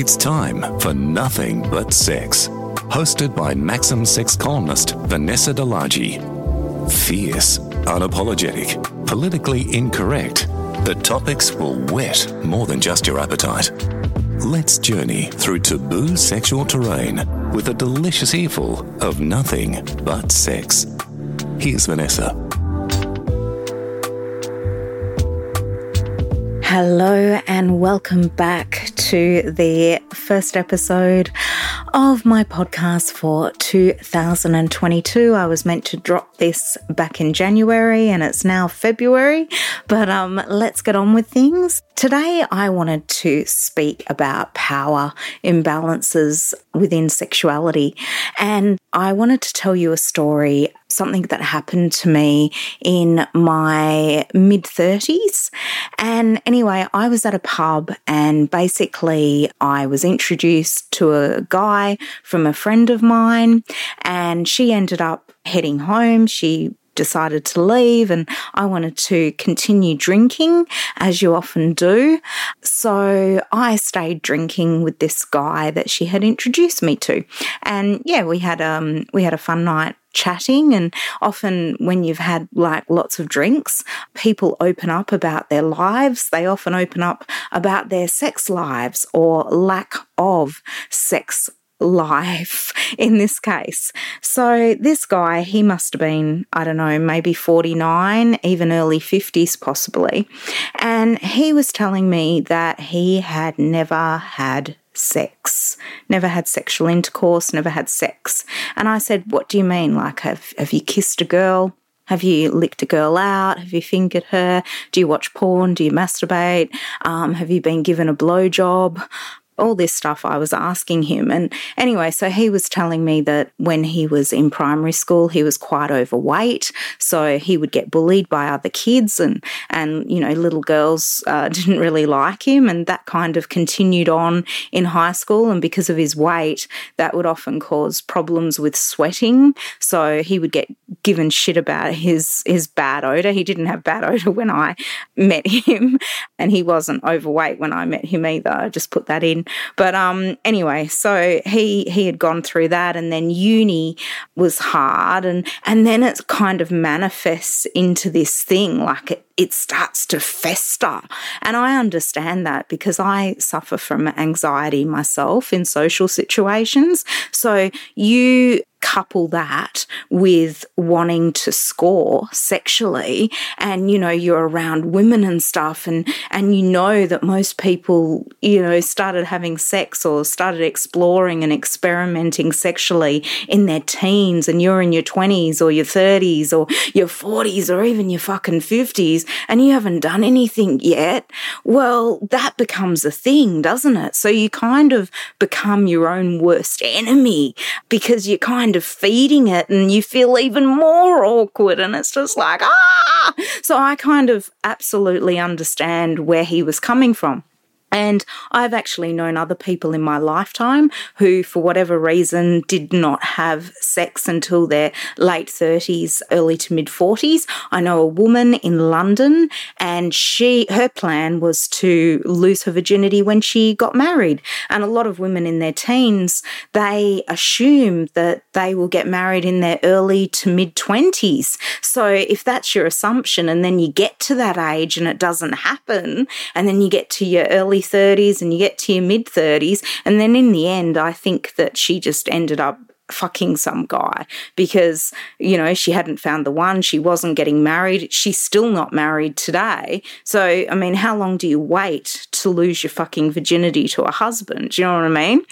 It's time for Nothing But Sex, hosted by Maxim sex columnist Vanessa de Largie. Fierce, unapologetic, politically incorrect, the topics will whet more than just your appetite. Let's journey through taboo sexual terrain with a delicious earful of nothing but sex. Here's Vanessa. Hello, and welcome back to the first episode of my podcast for 2022. I was meant to drop this back in January and it's now February, but um, let's get on with things. Today, I wanted to speak about power imbalances within sexuality, and I wanted to tell you a story something that happened to me in my mid 30s. And anyway, I was at a pub and basically I was introduced to a guy from a friend of mine, and she ended up heading home. She decided to leave and I wanted to continue drinking as you often do. So I stayed drinking with this guy that she had introduced me to. And yeah, we had um we had a fun night chatting and often when you've had like lots of drinks people open up about their lives they often open up about their sex lives or lack of sex life in this case. So, this guy, he must have been, I don't know, maybe 49, even early 50s possibly. And he was telling me that he had never had sex, never had sexual intercourse, never had sex. And I said, What do you mean? Like, have, have you kissed a girl? Have you licked a girl out? Have you fingered her? Do you watch porn? Do you masturbate? Um, have you been given a blowjob? All this stuff I was asking him. And anyway, so he was telling me that when he was in primary school, he was quite overweight. So he would get bullied by other kids, and, and you know, little girls uh, didn't really like him. And that kind of continued on in high school. And because of his weight, that would often cause problems with sweating. So he would get given shit about his, his bad odor. He didn't have bad odor when I met him, and he wasn't overweight when I met him either. I just put that in. But um, anyway, so he he had gone through that, and then uni was hard, and and then it kind of manifests into this thing like it it starts to fester. And I understand that because I suffer from anxiety myself in social situations. So you couple that with wanting to score sexually and you know you're around women and stuff and and you know that most people you know started having sex or started exploring and experimenting sexually in their teens and you're in your 20s or your 30s or your 40s or even your fucking 50s and you haven't done anything yet well that becomes a thing doesn't it? So you kind of become your own worst enemy because you kind kind of feeding it and you feel even more awkward and it's just like, ah! So I kind of absolutely understand where he was coming from. And I've actually known other people in my lifetime who, for whatever reason, did not have sex until their late 30s, early to mid 40s. I know a woman in London and she, her plan was to lose her virginity when she got married. And a lot of women in their teens, they assume that they will get married in their early to mid 20s. So if that's your assumption and then you get to that age and it doesn't happen, and then you get to your early 30s and you get to your mid 30s. And then in the end, I think that she just ended up fucking some guy because, you know, she hadn't found the one. She wasn't getting married. She's still not married today. So, I mean, how long do you wait to lose your fucking virginity to a husband? Do you know what I mean?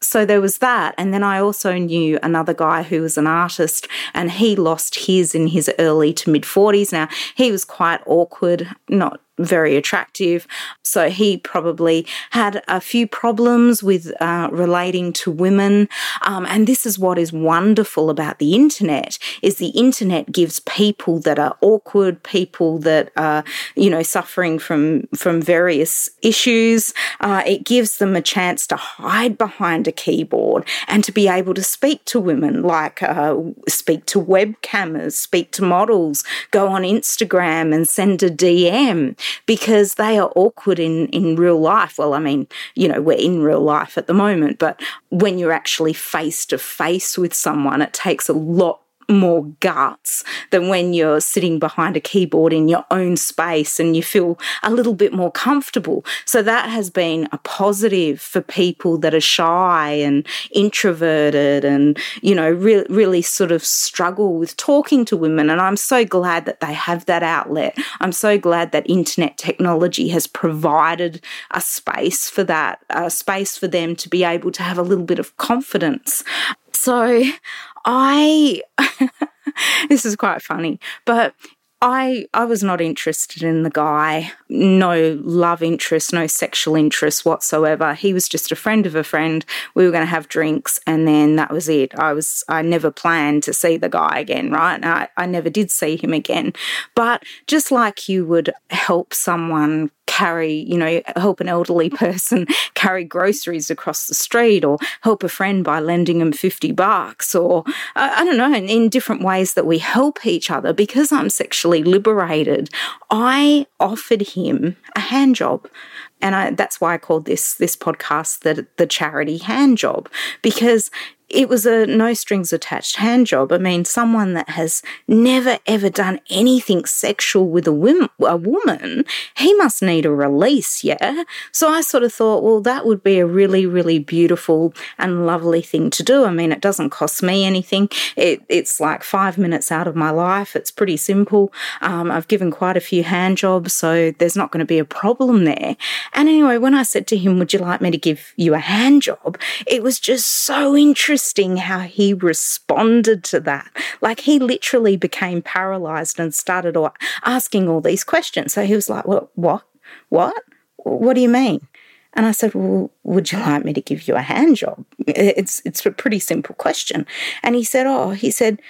So there was that. And then I also knew another guy who was an artist and he lost his in his early to mid 40s. Now, he was quite awkward, not very attractive. So he probably had a few problems with uh, relating to women. Um, and this is what is wonderful about the internet is the internet gives people that are awkward, people that are, you know, suffering from, from various issues. Uh, it gives them a chance to hide behind a keyboard and to be able to speak to women, like uh, speak to webcammers, speak to models, go on Instagram and send a DM because they are awkward in, in real life. Well, I mean, you know, we're in real life at the moment, but when you're actually face to face with someone, it takes a lot more guts than when you're sitting behind a keyboard in your own space and you feel a little bit more comfortable. So that has been a positive for people that are shy and introverted and, you know, re- really sort of struggle with talking to women. And I'm so glad that they have that outlet. I'm so glad that internet technology has provided a space for that, a space for them to be able to have a little bit of confidence. So I, this is quite funny, but I I was not interested in the guy. No love interest, no sexual interest whatsoever. He was just a friend of a friend. We were going to have drinks, and then that was it. I was I never planned to see the guy again, right? I, I never did see him again. But just like you would help someone carry, you know, help an elderly person carry groceries across the street or help a friend by lending them 50 bucks or I, I don't know, in, in different ways that we help each other. Because I'm sexually liberated, I offered him a hand job. And I, that's why I called this this podcast the the charity hand job because it was a no strings attached hand job. I mean, someone that has never ever done anything sexual with a, woman, a woman, he must need a release, yeah? So I sort of thought, well, that would be a really, really beautiful and lovely thing to do. I mean, it doesn't cost me anything. It, it's like five minutes out of my life. It's pretty simple. Um, I've given quite a few hand jobs, so there's not going to be a problem there. And anyway, when I said to him, would you like me to give you a hand job? It was just so interesting how he responded to that. Like he literally became paralyzed and started asking all these questions. So he was like, Well, What? What? What do you mean?" And I said, "Well, would you like me to give you a hand job?" It's it's a pretty simple question. And he said, "Oh, he said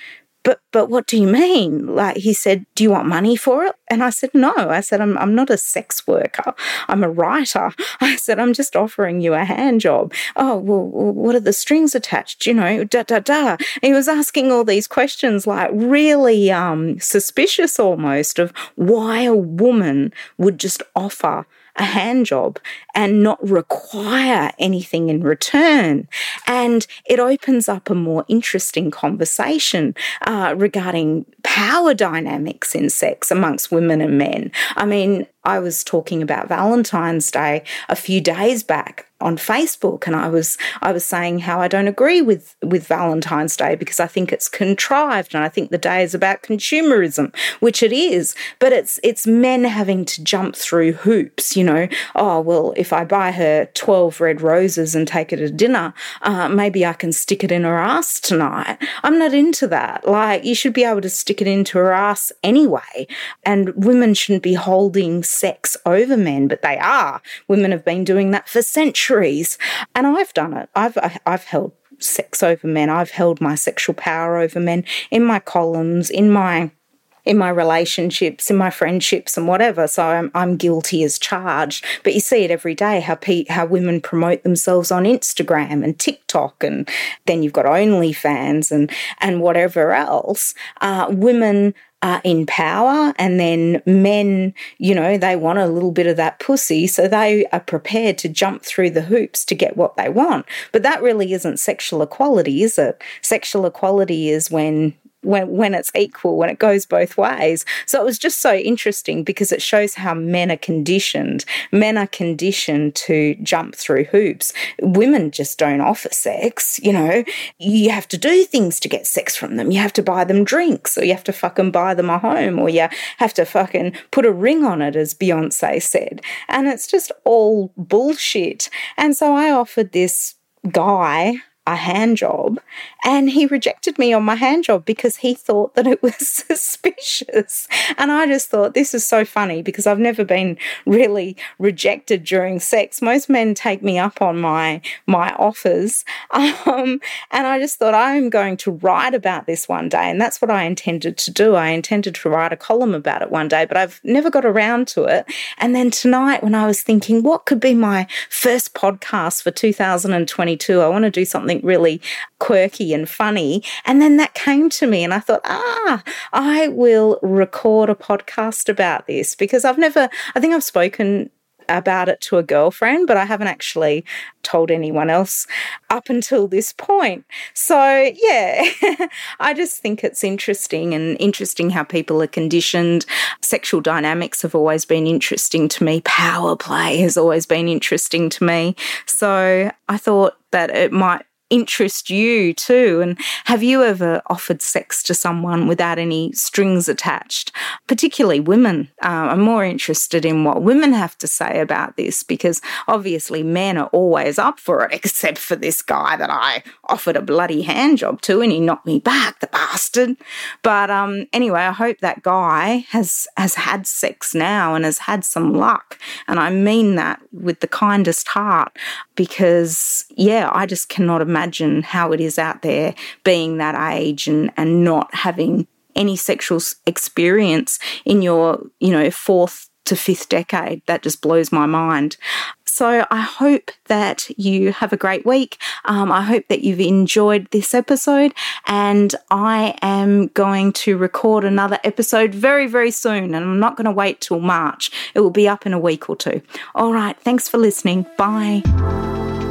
but but what do you mean? Like he said do you want money for it? And i said no. I said i'm, I'm not a sex worker. I'm a writer. I said i'm just offering you a hand job. Oh well what are the strings attached? You know da da da. He was asking all these questions like really um suspicious almost of why a woman would just offer a hand job and not require anything in return. And it opens up a more interesting conversation uh, regarding power dynamics in sex amongst women and men. I mean, I was talking about Valentine's Day a few days back on Facebook and I was I was saying how I don't agree with with Valentine's Day because I think it's contrived and I think the day is about consumerism, which it is, but it's it's men having to jump through hoops, you know. Oh, well, if I buy her 12 red roses and take her to dinner, uh, maybe I can stick it in her ass tonight. I'm not into that. Like you should be able to stick it into her ass anyway. And women shouldn't be holding sex over men, but they are. Women have been doing that for centuries. And I've done it. I've I've held sex over men. I've held my sexual power over men in my columns, in my in my relationships, in my friendships, and whatever. So I'm, I'm guilty as charged. But you see it every day how pe- how women promote themselves on Instagram and TikTok, and then you've got OnlyFans and and whatever else. Uh, women are in power and then men, you know, they want a little bit of that pussy. So they are prepared to jump through the hoops to get what they want. But that really isn't sexual equality, is it? Sexual equality is when when when it's equal, when it goes both ways. So it was just so interesting because it shows how men are conditioned. Men are conditioned to jump through hoops. Women just don't offer sex. You know, you have to do things to get sex from them. You have to buy them drinks, or you have to fucking buy them a home, or you have to fucking put a ring on it, as Beyonce said. And it's just all bullshit. And so I offered this guy a hand job and he rejected me on my hand job because he thought that it was suspicious. And I just thought this is so funny because I've never been really rejected during sex. Most men take me up on my my offers. Um, and I just thought I'm going to write about this one day. And that's what I intended to do. I intended to write a column about it one day, but I've never got around to it. And then tonight when I was thinking what could be my first podcast for 2022, I want to do something something really quirky and funny. And then that came to me, and I thought, ah, I will record a podcast about this because I've never, I think I've spoken about it to a girlfriend, but I haven't actually told anyone else up until this point. So, yeah, I just think it's interesting and interesting how people are conditioned. Sexual dynamics have always been interesting to me, power play has always been interesting to me. So, I thought that it might interest you too. And have you ever offered sex to someone without any strings attached? Particularly women. Uh, I'm more interested in what women have to say about this because obviously men are always up for it, except for this guy that I offered a bloody hand job to and he knocked me back, the bastard. But um, anyway, I hope that guy has has had sex now and has had some luck. And I mean that with the kindest heart because yeah, I just cannot imagine imagine how it is out there being that age and, and not having any sexual experience in your, you know, fourth to fifth decade. That just blows my mind. So I hope that you have a great week. Um, I hope that you've enjoyed this episode, and I am going to record another episode very, very soon. And I'm not going to wait till March, it will be up in a week or two. All right, thanks for listening. Bye.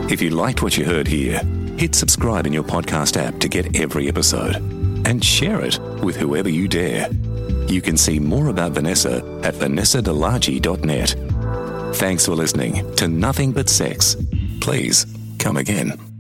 If you liked what you heard here, hit subscribe in your podcast app to get every episode and share it with whoever you dare. You can see more about Vanessa at vanessadelargie.net. Thanks for listening to Nothing But Sex. Please come again.